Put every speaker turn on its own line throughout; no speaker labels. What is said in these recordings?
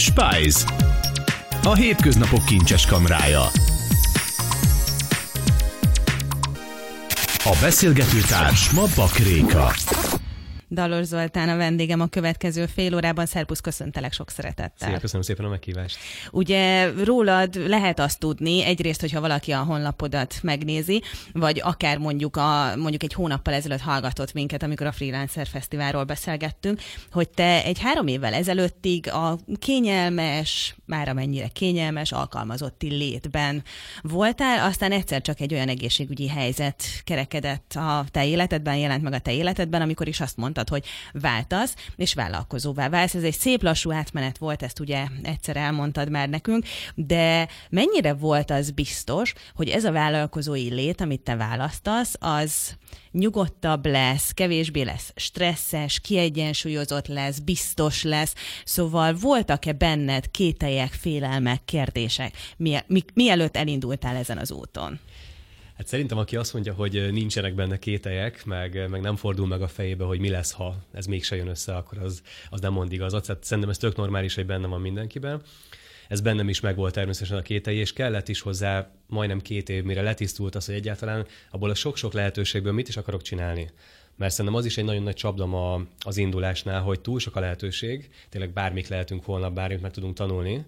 Spice. A hétköznapok kincses kamrája. A beszélgető társ ma Bakréka.
Dalor Zoltán a vendégem a következő fél órában. Szerpusz, köszöntelek sok szeretettel.
Szia, köszönöm szépen a meghívást.
Ugye rólad lehet azt tudni, egyrészt, hogyha valaki a honlapodat megnézi, vagy akár mondjuk, a, mondjuk egy hónappal ezelőtt hallgatott minket, amikor a Freelancer Fesztiválról beszélgettünk, hogy te egy három évvel ezelőttig a kényelmes, már amennyire kényelmes, alkalmazotti létben voltál, aztán egyszer csak egy olyan egészségügyi helyzet kerekedett a te életedben, jelent meg a te életedben, amikor is azt mondta, mondtad, hogy váltasz, és vállalkozóvá válsz. Ez egy szép lassú átmenet volt, ezt ugye egyszer elmondtad már nekünk, de mennyire volt az biztos, hogy ez a vállalkozói lét, amit te választasz, az nyugodtabb lesz, kevésbé lesz stresszes, kiegyensúlyozott lesz, biztos lesz. Szóval voltak-e benned kételjek, félelmek, kérdések, mi, mi, mielőtt elindultál ezen az úton?
Hát szerintem, aki azt mondja, hogy nincsenek benne kételyek, meg, meg nem fordul meg a fejébe, hogy mi lesz, ha ez mégse jön össze, akkor az, az nem mond igazat. Tehát szerintem ez tök normális, hogy benne van mindenkiben. Ez bennem is megvolt természetesen a kételj, és kellett is hozzá majdnem két év, mire letisztult az, hogy egyáltalán abból a sok-sok lehetőségből mit is akarok csinálni. Mert szerintem az is egy nagyon nagy csapdom az indulásnál, hogy túl sok a lehetőség, tényleg bármik lehetünk holnap, bármit meg tudunk tanulni,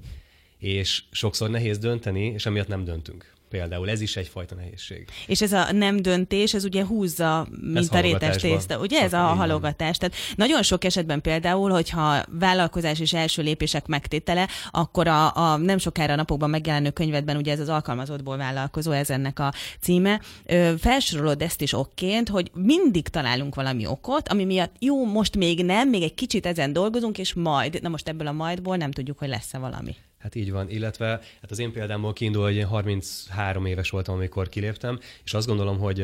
és sokszor nehéz dönteni, és emiatt nem döntünk például. Ez is egyfajta nehézség.
És ez a nem döntés, ez ugye húzza, mint ez a rétes tészta. Ugye ez a halogatás. Tehát nagyon sok esetben például, hogyha vállalkozás és első lépések megtétele, akkor a, a nem sokára napokban megjelenő könyvedben, ugye ez az alkalmazottból vállalkozó, ez ennek a címe, ö, felsorolod ezt is okként, hogy mindig találunk valami okot, ami miatt jó, most még nem, még egy kicsit ezen dolgozunk, és majd, na most ebből a majdból nem tudjuk, hogy lesz-e valami.
Hát így van, illetve hát az én példámból kiindul, hogy én 33 éves voltam, amikor kiléptem, és azt gondolom, hogy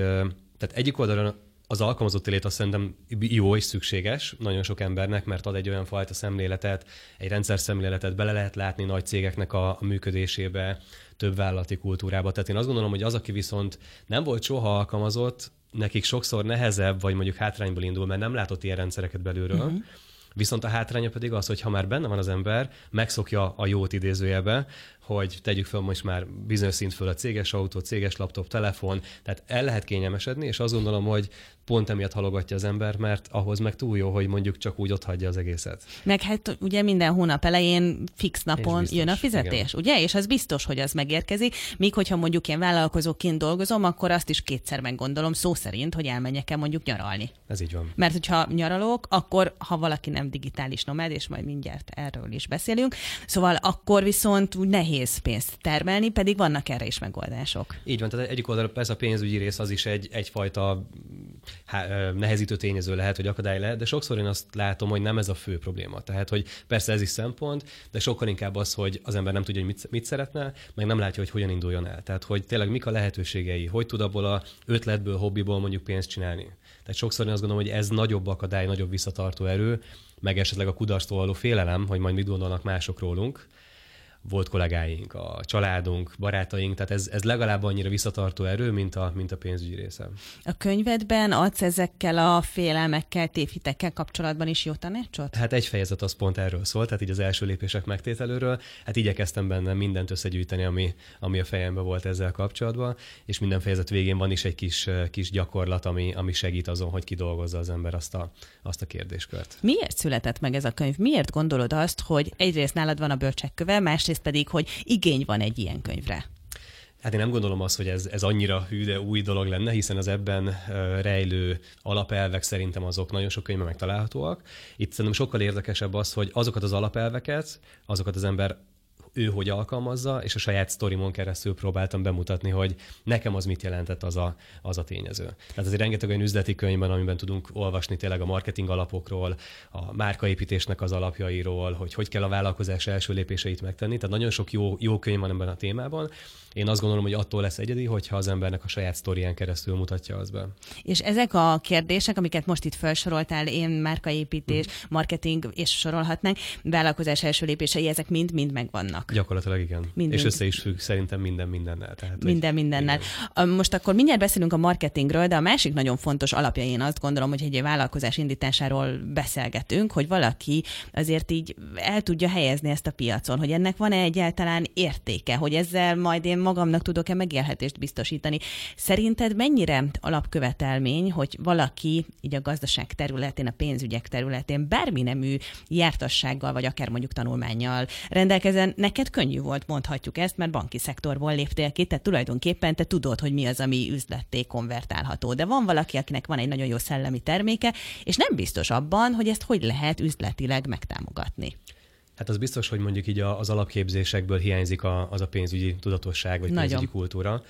tehát egyik oldalon az alkalmazott lét azt szerintem jó és szükséges nagyon sok embernek, mert ad egy olyan fajta szemléletet, egy rendszer szemléletet, bele lehet látni nagy cégeknek a, a működésébe, több vállalati kultúrába. Tehát én azt gondolom, hogy az, aki viszont nem volt soha alkalmazott, nekik sokszor nehezebb, vagy mondjuk hátrányból indul, mert nem látott ilyen rendszereket belülről, uh-huh Viszont a hátránya pedig az, hogy ha már benne van az ember, megszokja a jót idézőjebe, hogy tegyük fel most már bizonyos szint föl a céges autó, céges laptop, telefon, tehát el lehet kényelmesedni, és azt gondolom, hogy pont emiatt halogatja az ember, mert ahhoz meg túl jó, hogy mondjuk csak úgy ott hagyja az egészet.
Meg hát ugye minden hónap elején fix napon biztos, jön a fizetés, igen. ugye? És az biztos, hogy az megérkezik. Míg hogyha mondjuk én vállalkozóként dolgozom, akkor azt is kétszer meggondolom szó szerint, hogy elmenjek-e mondjuk nyaralni.
Ez így van.
Mert hogyha nyaralok, akkor ha valaki nem digitális nomád, és majd mindjárt erről is beszélünk, szóval akkor viszont úgy nehéz pénzt termelni, pedig vannak erre is megoldások.
Így van, tehát egyik oldalról persze a pénzügyi rész az is egy, egyfajta nehezítő tényező lehet, hogy akadály lehet, de sokszor én azt látom, hogy nem ez a fő probléma. Tehát, hogy persze ez is szempont, de sokkal inkább az, hogy az ember nem tudja, hogy mit, mit szeretne, meg nem látja, hogy hogyan induljon el. Tehát, hogy tényleg mik a lehetőségei, hogy tud abból a ötletből, hobbiból mondjuk pénzt csinálni. Tehát sokszor én azt gondolom, hogy ez nagyobb akadály, nagyobb visszatartó erő, meg esetleg a kudarctól való félelem, hogy majd mit gondolnak mások rólunk, volt kollégáink, a családunk, barátaink, tehát ez, ez legalább annyira visszatartó erő, mint a, mint a pénzügyi része.
A könyvedben adsz ezekkel a félelmekkel, tévhitekkel kapcsolatban is jó tanácsot?
Hát egy fejezet az pont erről szól, tehát így az első lépések megtételőről. Hát igyekeztem benne mindent összegyűjteni, ami, ami a fejemben volt ezzel kapcsolatban, és minden fejezet végén van is egy kis, kis gyakorlat, ami, ami segít azon, hogy kidolgozza az ember azt a, azt a kérdéskört.
Miért született meg ez a könyv? Miért gondolod azt, hogy egyrészt nálad van a bölcsekköve, másrészt másrészt pedig, hogy igény van egy ilyen könyvre.
Hát én nem gondolom azt, hogy ez, ez annyira hű, de új dolog lenne, hiszen az ebben rejlő alapelvek szerintem azok nagyon sok könyvben megtalálhatóak. Itt szerintem sokkal érdekesebb az, hogy azokat az alapelveket, azokat az ember ő hogy alkalmazza, és a saját sztorimon keresztül próbáltam bemutatni, hogy nekem az mit jelentett az a, az a tényező. Tehát azért rengeteg olyan üzleti könyvben, amiben tudunk olvasni tényleg a marketing alapokról, a márkaépítésnek az alapjairól, hogy hogy kell a vállalkozás első lépéseit megtenni. Tehát nagyon sok jó, jó könyv van ebben a témában. Én azt gondolom, hogy attól lesz egyedi, hogyha az embernek a saját sztorián keresztül mutatja az be.
És ezek a kérdések, amiket most itt felsoroltál, én márkaépítés, mm. marketing, és sorolhatnánk, vállalkozás első lépései, ezek mind-mind megvannak vannak.
Gyakorlatilag igen. Mindent. És össze is függ szerintem minden mindennel. Tehát,
minden mindennel. Igen. Most akkor mindjárt beszélünk a marketingről, de a másik nagyon fontos alapja, én azt gondolom, hogy egy vállalkozás indításáról beszélgetünk, hogy valaki azért így el tudja helyezni ezt a piacon, hogy ennek van-e egyáltalán értéke, hogy ezzel majd én magamnak tudok-e megélhetést biztosítani. Szerinted mennyire alapkövetelmény, hogy valaki így a gazdaság területén, a pénzügyek területén bármi nemű jártassággal, vagy akár mondjuk tanulmányjal rendelkezen, neked könnyű volt, mondhatjuk ezt, mert banki szektorból léptél ki, tehát tulajdonképpen te tudod, hogy mi az, ami üzletté konvertálható. De van valaki, akinek van egy nagyon jó szellemi terméke, és nem biztos abban, hogy ezt hogy lehet üzletileg megtámogatni.
Hát az biztos, hogy mondjuk így az alapképzésekből hiányzik a, az a pénzügyi tudatosság, vagy pénzügyi Nagyon. kultúra.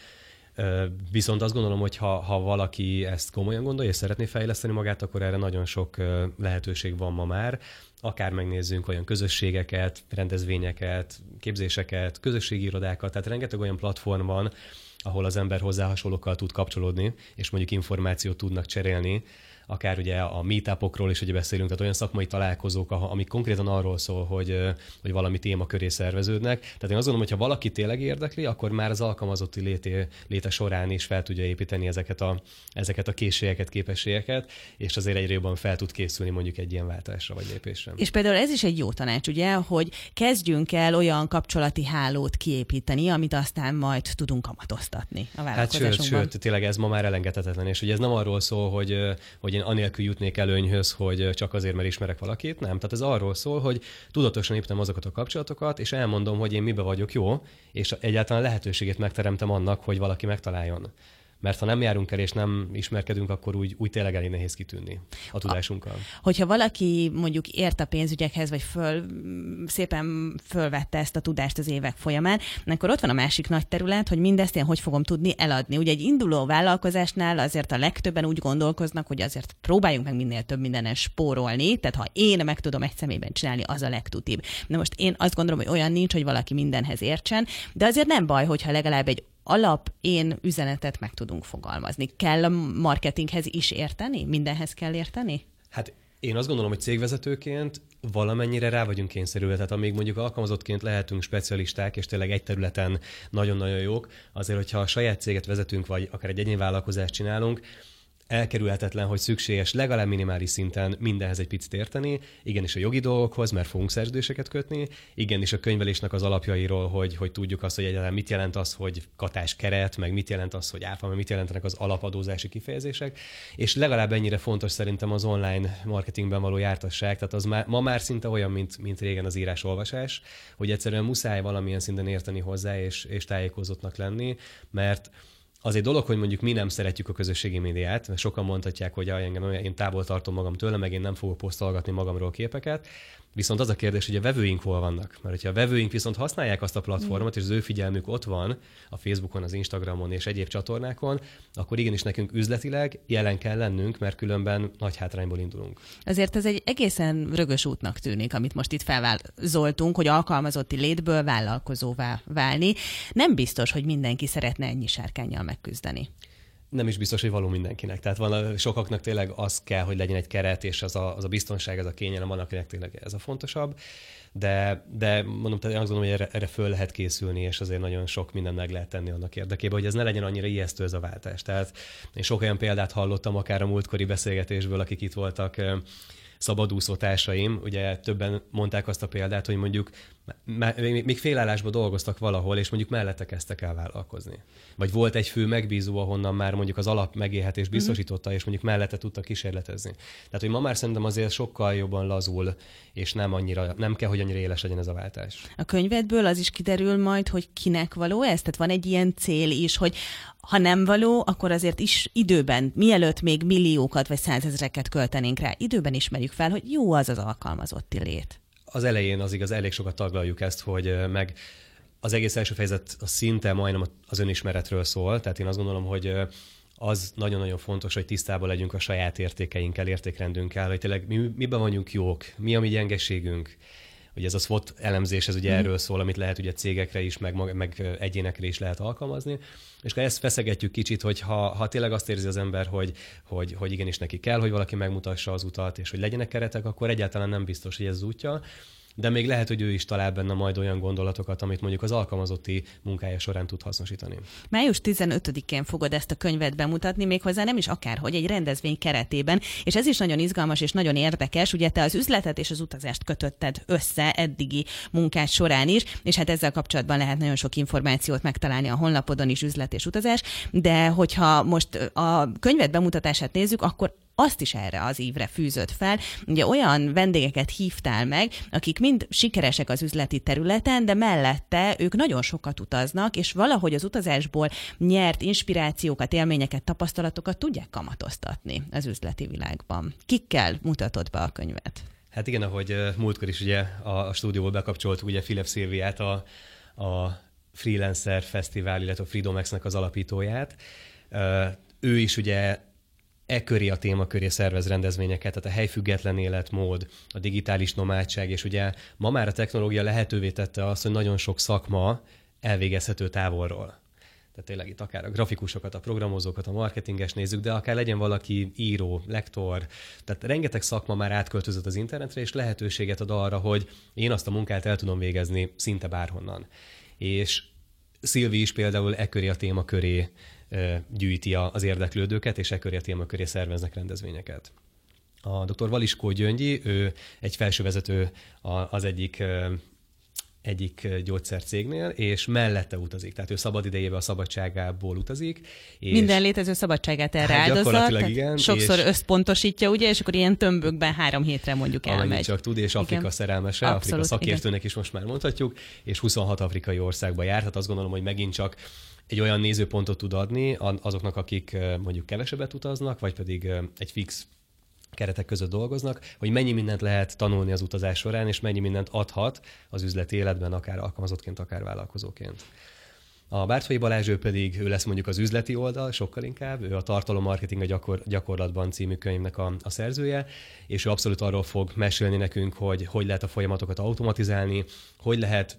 Viszont azt gondolom, hogy ha, ha valaki ezt komolyan gondolja, és szeretné fejleszteni magát, akkor erre nagyon sok lehetőség van ma már. Akár megnézzünk olyan közösségeket, rendezvényeket, képzéseket, közösségi irodákat, tehát rengeteg olyan platform van, ahol az ember hozzá hasonlókkal tud kapcsolódni, és mondjuk információt tudnak cserélni, akár ugye a meetupokról is ugye beszélünk, tehát olyan szakmai találkozók, amik konkrétan arról szól, hogy, hogy valami téma köré szerveződnek. Tehát én azt gondolom, hogy ha valaki tényleg érdekli, akkor már az alkalmazotti lété, léte során is fel tudja építeni ezeket a, ezeket a készségeket, képességeket, és azért egyre jobban fel tud készülni mondjuk egy ilyen váltásra vagy lépésre.
És például ez is egy jó tanács, ugye, hogy kezdjünk el olyan kapcsolati hálót kiépíteni, amit aztán majd tudunk kamatoztatni a
Hát sőt, sőt, tényleg ez ma már elengedhetetlen, és ugye ez nem arról szól, hogy, hogy én anélkül jutnék előnyhöz, hogy csak azért, mert ismerek valakit. Nem. Tehát ez arról szól, hogy tudatosan építem azokat a kapcsolatokat, és elmondom, hogy én mibe vagyok jó, és egyáltalán lehetőségét megteremtem annak, hogy valaki megtaláljon mert ha nem járunk el és nem ismerkedünk, akkor úgy, úgy tényleg elég nehéz kitűnni a tudásunkkal. A,
hogyha valaki mondjuk ért a pénzügyekhez, vagy föl, szépen fölvette ezt a tudást az évek folyamán, akkor ott van a másik nagy terület, hogy mindezt én hogy fogom tudni eladni. Ugye egy induló vállalkozásnál azért a legtöbben úgy gondolkoznak, hogy azért próbáljunk meg minél több mindenen spórolni, tehát ha én meg tudom egy személyben csinálni, az a legtutibb. De most én azt gondolom, hogy olyan nincs, hogy valaki mindenhez értsen, de azért nem baj, hogyha legalább egy alap én üzenetet meg tudunk fogalmazni. Kell a marketinghez is érteni? Mindenhez kell érteni?
Hát én azt gondolom, hogy cégvezetőként valamennyire rá vagyunk kényszerülve. Tehát amíg mondjuk alkalmazottként lehetünk specialisták, és tényleg egy területen nagyon-nagyon jók, azért, hogyha a saját céget vezetünk, vagy akár egy egyéni vállalkozást csinálunk, elkerülhetetlen, hogy szükséges legalább minimális szinten mindenhez egy picit érteni, igenis a jogi dolgokhoz, mert fogunk szerződéseket kötni, igenis a könyvelésnek az alapjairól, hogy, hogy tudjuk azt, hogy egyáltalán mit jelent az, hogy katás keret, meg mit jelent az, hogy áfa, meg mit jelentenek az alapadózási kifejezések, és legalább ennyire fontos szerintem az online marketingben való jártasság, tehát az már, ma már szinte olyan, mint, mint régen az írás-olvasás, hogy egyszerűen muszáj valamilyen szinten érteni hozzá és, és tájékozottnak lenni, mert az egy dolog, hogy mondjuk mi nem szeretjük a közösségi médiát, mert sokan mondhatják, hogy engem, én távol tartom magam tőle, meg én nem fogok posztolgatni magamról képeket, Viszont az a kérdés, hogy a vevőink hol vannak. Mert hogyha a vevőink viszont használják azt a platformot, és az ő figyelmük ott van a Facebookon, az Instagramon és egyéb csatornákon, akkor igenis nekünk üzletileg jelen kell lennünk, mert különben nagy hátrányból indulunk.
Azért ez egy egészen rögös útnak tűnik, amit most itt felvázoltunk, hogy alkalmazotti létből vállalkozóvá válni. Nem biztos, hogy mindenki szeretne ennyi sárkányjal megküzdeni
nem is biztos, hogy való mindenkinek. Tehát van, sokaknak tényleg az kell, hogy legyen egy keret, és az a, az a biztonság, ez a kényelem, van, tényleg ez a fontosabb. De, de mondom, tehát azt gondolom, hogy erre, erre föl lehet készülni, és azért nagyon sok mindent meg lehet tenni annak érdekében, hogy ez ne legyen annyira ijesztő ez a váltás. Tehát én sok olyan példát hallottam, akár a múltkori beszélgetésből, akik itt voltak, szabadúszó társaim, ugye többen mondták azt a példát, hogy mondjuk még félállásban dolgoztak valahol, és mondjuk mellette kezdtek el vállalkozni. Vagy volt egy fő megbízó, ahonnan már mondjuk az alap megélhetés mhm. biztosította, és mondjuk mellette tudtak kísérletezni. Tehát, hogy ma már szerintem azért sokkal jobban lazul, és nem annyira, nem kell, hogy annyira éles legyen ez a váltás.
A könyvedből az is kiderül majd, hogy kinek való ez? Tehát van egy ilyen cél is, hogy ha nem való, akkor azért is időben, mielőtt még milliókat vagy százezreket költenénk rá, időben ismerjük fel, hogy jó az az alkalmazotti lét.
Az elején az igaz, elég sokat taglaljuk ezt, hogy meg az egész első fejezet a szinte majdnem az önismeretről szól, tehát én azt gondolom, hogy az nagyon-nagyon fontos, hogy tisztában legyünk a saját értékeinkkel, értékrendünkkel, hogy tényleg mi, miben vagyunk jók, mi a mi gyengeségünk, Ugye ez a SWOT elemzés, ez ugye mm. erről szól, amit lehet ugye cégekre is, meg, meg egyénekre is lehet alkalmazni. És akkor ezt feszegetjük kicsit, hogy ha, ha tényleg azt érzi az ember, hogy, hogy, hogy igenis neki kell, hogy valaki megmutassa az utat, és hogy legyenek keretek, akkor egyáltalán nem biztos, hogy ez az útja. De még lehet, hogy ő is talál benne majd olyan gondolatokat, amit mondjuk az alkalmazotti munkája során tud hasznosítani.
Május 15-én fogod ezt a könyvet bemutatni, méghozzá nem is akárhogy, egy rendezvény keretében, és ez is nagyon izgalmas és nagyon érdekes. Ugye te az üzletet és az utazást kötötted össze eddigi munkás során is, és hát ezzel kapcsolatban lehet nagyon sok információt megtalálni a honlapodon is, üzlet és utazás, de hogyha most a könyvet bemutatását nézzük, akkor azt is erre az évre fűzött fel. Ugye olyan vendégeket hívtál meg, akik mind sikeresek az üzleti területen, de mellette ők nagyon sokat utaznak, és valahogy az utazásból nyert inspirációkat, élményeket, tapasztalatokat tudják kamatoztatni az üzleti világban. Kikkel mutatod be a könyvet?
Hát igen, ahogy múltkor is ugye a, a stúdióból bekapcsoltuk ugye Filip Szilviát, a, a Freelancer Fesztivál, illetve a Freedomex-nek az alapítóját. Ő is ugye e köré a téma köré szervez rendezvényeket, tehát a helyfüggetlen életmód, a digitális nomádság, és ugye ma már a technológia lehetővé tette azt, hogy nagyon sok szakma elvégezhető távolról. Tehát tényleg itt akár a grafikusokat, a programozókat, a marketinges nézzük, de akár legyen valaki író, lektor. Tehát rengeteg szakma már átköltözött az internetre, és lehetőséget ad arra, hogy én azt a munkát el tudom végezni szinte bárhonnan. És Szilvi is például e köré a téma köré gyűjti az érdeklődőket, és e köré a téma köré szerveznek rendezvényeket. A dr. Valiskó Gyöngyi, ő egy felsővezető az egyik egyik gyógyszercégnél, és mellette utazik. Tehát ő szabad idejével a szabadságából utazik.
És Minden létező szabadságát erre hát áldozza. Igen, sokszor és összpontosítja, ugye, és akkor ilyen tömbökben három hétre mondjuk elmegy. Amennyit
csak tud, és Afrika igen. szerelmese, Abszolút, Afrika szakértőnek igen. is most már mondhatjuk, és 26 afrikai országba járt, tehát azt gondolom, hogy megint csak egy olyan nézőpontot tud adni azoknak, akik mondjuk kevesebbet utaznak, vagy pedig egy fix keretek között dolgoznak, hogy mennyi mindent lehet tanulni az utazás során, és mennyi mindent adhat az üzleti életben, akár alkalmazottként, akár vállalkozóként. A Bártfai Balázs ő pedig, ő lesz mondjuk az üzleti oldal, sokkal inkább, ő a Tartalommarketing a gyakor, gyakorlatban című könyvnek a, a szerzője, és ő abszolút arról fog mesélni nekünk, hogy hogy lehet a folyamatokat automatizálni, hogy lehet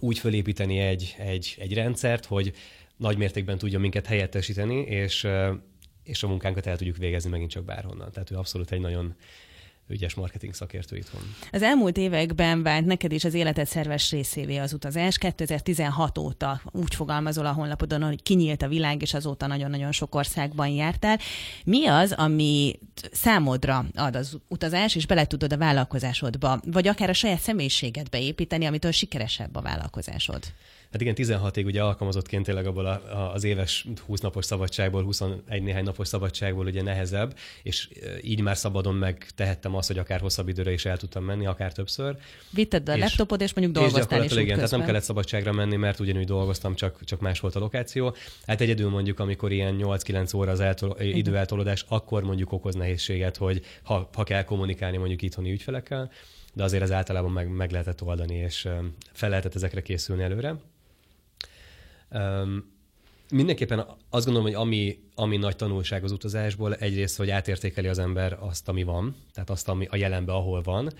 úgy fölépíteni egy, egy, egy rendszert, hogy nagy mértékben tudja minket helyettesíteni, és, és a munkánkat el tudjuk végezni megint csak bárhonnan. Tehát ő abszolút egy nagyon ügyes marketing szakértő itthon.
Az elmúlt években vált neked is az életed szerves részévé az utazás. 2016 óta úgy fogalmazol a honlapodon, hogy kinyílt a világ, és azóta nagyon-nagyon sok országban jártál. Mi az, ami számodra ad az utazás, és bele tudod a vállalkozásodba, vagy akár a saját személyiségedbe építeni, amitől sikeresebb a vállalkozásod?
Hát igen, 16-ig ugye alkalmazottként tényleg abból a, a, az éves 20 napos szabadságból, 21 néhány napos szabadságból ugye nehezebb, és így már szabadon megtehettem azt, hogy akár hosszabb időre is el tudtam menni, akár többször.
Vitted a és, laptopod, és mondjuk dolgoztál
és igen, közben. tehát nem kellett szabadságra menni, mert ugyanúgy dolgoztam, csak, csak más volt a lokáció. Hát egyedül mondjuk, amikor ilyen 8-9 óra az eltol- időeltolódás, akkor mondjuk okoz nehézséget, hogy ha, ha kell kommunikálni mondjuk itthoni ügyfelekkel, de azért ez általában meg, meg lehetett oldani, és fel lehetett ezekre készülni előre. Um, mindenképpen azt gondolom, hogy ami, ami nagy tanulság az utazásból, egyrészt, hogy átértékeli az ember azt, ami van, tehát azt, ami a jelenben, ahol van,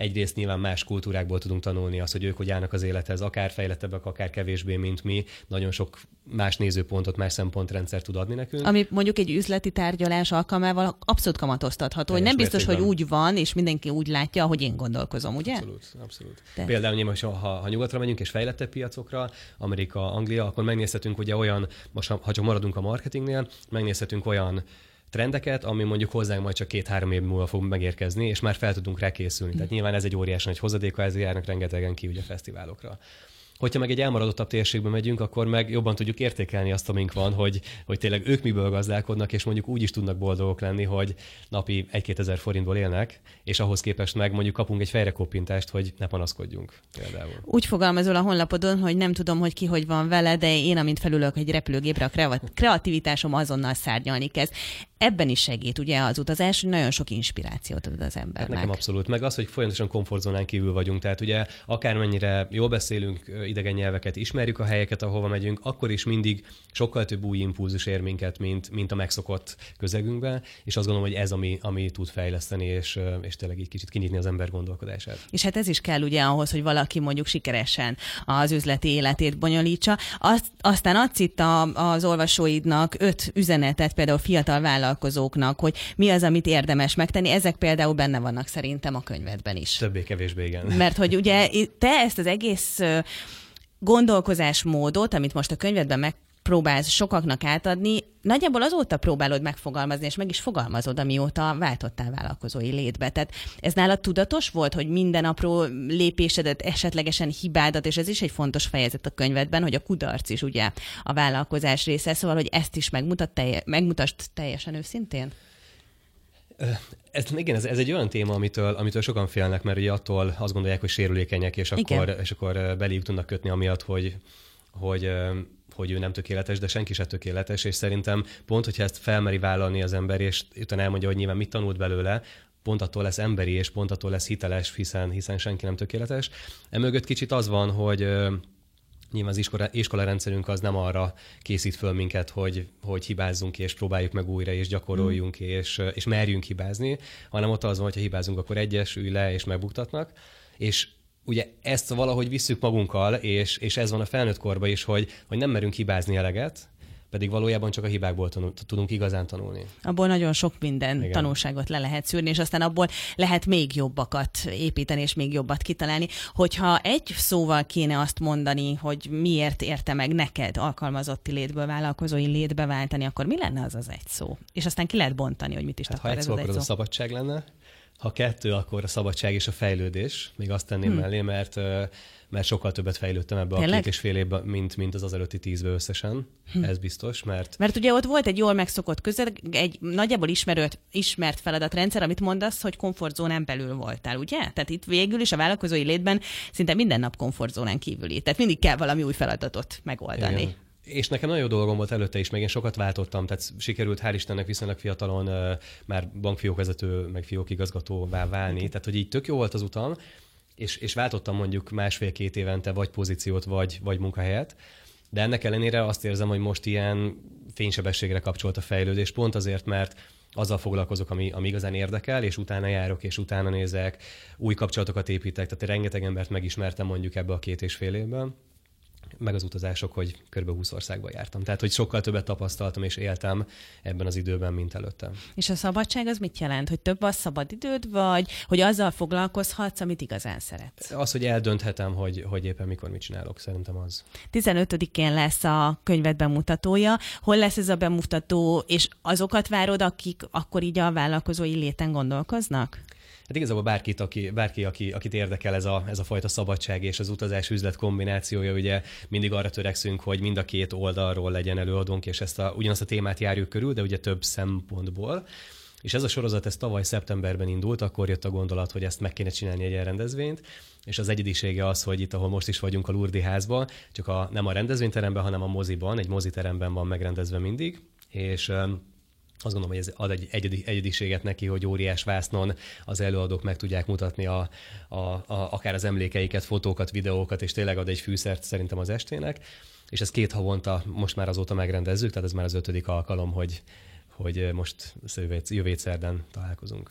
egyrészt nyilván más kultúrákból tudunk tanulni azt, hogy ők hogy állnak az élethez, akár fejlettebbek, akár kevésbé, mint mi. Nagyon sok más nézőpontot, más szempontrendszer tud adni nekünk.
Ami mondjuk egy üzleti tárgyalás alkalmával abszolút kamatoztatható, hogy nem biztos, mértékben. hogy úgy van, és mindenki úgy látja, ahogy én gondolkozom, ugye?
Abszolút, abszolút. De. Például nyilván, ha, ha nyugatra megyünk és fejlettebb piacokra, Amerika, Anglia, akkor megnézhetünk ugye olyan, most ha csak maradunk a marketingnél, megnézhetünk olyan trendeket, ami mondjuk hozzánk majd csak két-három év múlva fog megérkezni, és már fel tudunk rá készülni. Tehát nyilván ez egy óriási nagy hozadéka, ezért járnak rengetegen ki ugye a fesztiválokra. Hogyha meg egy elmaradottabb térségbe megyünk, akkor meg jobban tudjuk értékelni azt, amink van, hogy, hogy tényleg ők miből gazdálkodnak, és mondjuk úgy is tudnak boldogok lenni, hogy napi 1-2 ezer forintból élnek, és ahhoz képest meg mondjuk kapunk egy fejrekoppintást, hogy ne panaszkodjunk például.
Úgy fogalmazol a honlapodon, hogy nem tudom, hogy ki hogy van vele, de én, amint felülök egy repülőgépre, a kreativitásom azonnal szárnyalni kezd. Ebben is segít ugye az utazás, hogy nagyon sok inspirációt ad az embernek. Hát
nekem abszolút. Meg az, hogy folyamatosan komfortzónán kívül vagyunk. Tehát ugye akármennyire jól beszélünk idegen nyelveket, ismerjük a helyeket, ahova megyünk, akkor is mindig sokkal több új impulzus ér minket, mint, mint a megszokott közegünkben, és azt gondolom, hogy ez ami, ami tud fejleszteni, és, és tényleg egy kicsit kinyitni az ember gondolkodását.
És hát ez is kell ugye ahhoz, hogy valaki mondjuk sikeresen az üzleti életét bonyolítsa. Azt, aztán adsz itt a, az olvasóidnak öt üzenetet, például fiatal vállalkozóknak, hogy mi az, amit érdemes megtenni. Ezek például benne vannak szerintem a könyvedben is.
Többé-kevésbé igen.
Mert hogy ugye te ezt az egész gondolkozásmódot, amit most a könyvedben meg próbálsz sokaknak átadni, nagyjából azóta próbálod megfogalmazni, és meg is fogalmazod, amióta váltottál vállalkozói létbe. Tehát ez nálad tudatos volt, hogy minden apró lépésedet, esetlegesen hibádat, és ez is egy fontos fejezet a könyvedben, hogy a kudarc is ugye a vállalkozás része, szóval, hogy ezt is megmutat, telje, megmutasd teljesen őszintén?
Ez, igen, ez, ez egy olyan téma, amitől, amitől sokan félnek, mert ugye attól azt gondolják, hogy sérülékenyek, és akkor, és akkor beléjük tudnak kötni amiatt, hogy, hogy hogy ő nem tökéletes, de senki se tökéletes, és szerintem pont, hogyha ezt felmeri vállalni az ember, és utána elmondja, hogy nyilván mit tanult belőle, pont attól lesz emberi, és pont attól lesz hiteles, hiszen, hiszen senki nem tökéletes. Emögött kicsit az van, hogy nyilván az iskola, iskola rendszerünk az nem arra készít föl minket, hogy, hogy hibázzunk és próbáljuk meg újra, és gyakoroljunk, mm. és, és merjünk hibázni, hanem ott az van, hogy ha hibázunk, akkor egyes, ülj le, és megbuktatnak. És ugye ezt valahogy visszük magunkkal, és, és ez van a felnőtt korban is, hogy, hogy nem merünk hibázni eleget, pedig valójában csak a hibákból tanul, tudunk igazán tanulni.
Abból nagyon sok minden Igen. tanulságot le lehet szűrni, és aztán abból lehet még jobbakat építeni, és még jobbat kitalálni. Hogyha egy szóval kéne azt mondani, hogy miért érte meg neked alkalmazotti létből, vállalkozói létbe váltani, akkor mi lenne az az egy szó? És aztán ki lehet bontani, hogy mit is hát,
akar ha egy szó, akkor az a szabadság lenne, ha kettő, akkor a szabadság és a fejlődés, még azt tenném hmm. mellé, mert mert sokkal többet fejlődtem ebbe Tényleg? a két és fél évben, mint, mint az az előtti tízbe összesen. Hm. Ez biztos, mert...
Mert ugye ott volt egy jól megszokott közeg, egy nagyjából ismerőt, ismert feladatrendszer, amit mondasz, hogy komfortzónán belül voltál, ugye? Tehát itt végül is a vállalkozói létben szinte minden nap komfortzónán kívüli. Tehát mindig kell valami új feladatot megoldani. Igen
és nekem nagyon jó dolgom volt előtte is, meg én sokat váltottam, tehát sikerült hál' Istennek viszonylag fiatalon uh, már bankfiókvezető, meg fiókigazgatóvá válni, tehát hogy így tök jó volt az utam, és, és váltottam mondjuk másfél-két évente vagy pozíciót, vagy, vagy munkahelyet, de ennek ellenére azt érzem, hogy most ilyen fénysebességre kapcsolt a fejlődés, pont azért, mert azzal foglalkozok, ami, ami igazán érdekel, és utána járok, és utána nézek, új kapcsolatokat építek, tehát rengeteg embert megismertem mondjuk ebbe a két és fél évben meg az utazások, hogy kb. 20 országba jártam. Tehát, hogy sokkal többet tapasztaltam és éltem ebben az időben, mint előtte.
És a szabadság az mit jelent? Hogy több a szabad időd, vagy hogy azzal foglalkozhatsz, amit igazán szeretsz?
Az, hogy eldönthetem, hogy, hogy éppen mikor mit csinálok, szerintem az.
15-én lesz a könyved bemutatója. Hol lesz ez a bemutató, és azokat várod, akik akkor így a vállalkozói léten gondolkoznak?
Hát igazából bárkit, aki, bárki, aki, akit érdekel ez a, ez a fajta szabadság és az utazás üzlet kombinációja, ugye mindig arra törekszünk, hogy mind a két oldalról legyen előadónk, és ezt a, ugyanazt a témát járjuk körül, de ugye több szempontból. És ez a sorozat, ez tavaly szeptemberben indult, akkor jött a gondolat, hogy ezt meg kéne csinálni egy ilyen rendezvényt, és az egyedisége az, hogy itt, ahol most is vagyunk a Lurdi házban, csak a, nem a rendezvényteremben, hanem a moziban, egy moziteremben van megrendezve mindig, és azt gondolom, hogy ez ad egy egyedi, egyediséget neki, hogy óriás vásznon az előadók meg tudják mutatni a, a, a, akár az emlékeiket, fotókat, videókat, és tényleg ad egy fűszert szerintem az estének. És ez két havonta most már azóta megrendezzük, tehát ez már az ötödik alkalom, hogy, hogy most jövő szerdán találkozunk.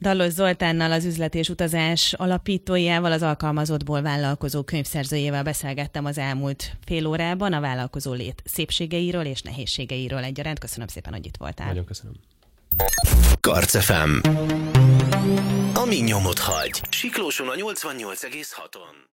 Dallos Zoltánnal, az üzlet és utazás alapítójával, az alkalmazottból vállalkozó könyvszerzőjével beszélgettem az elmúlt fél órában a vállalkozó lét szépségeiről és nehézségeiről egyaránt. Köszönöm szépen, hogy itt voltál.
Nagyon köszönöm.
Karcefem. Ami nyomot hagy. Siklóson a 88,6-on.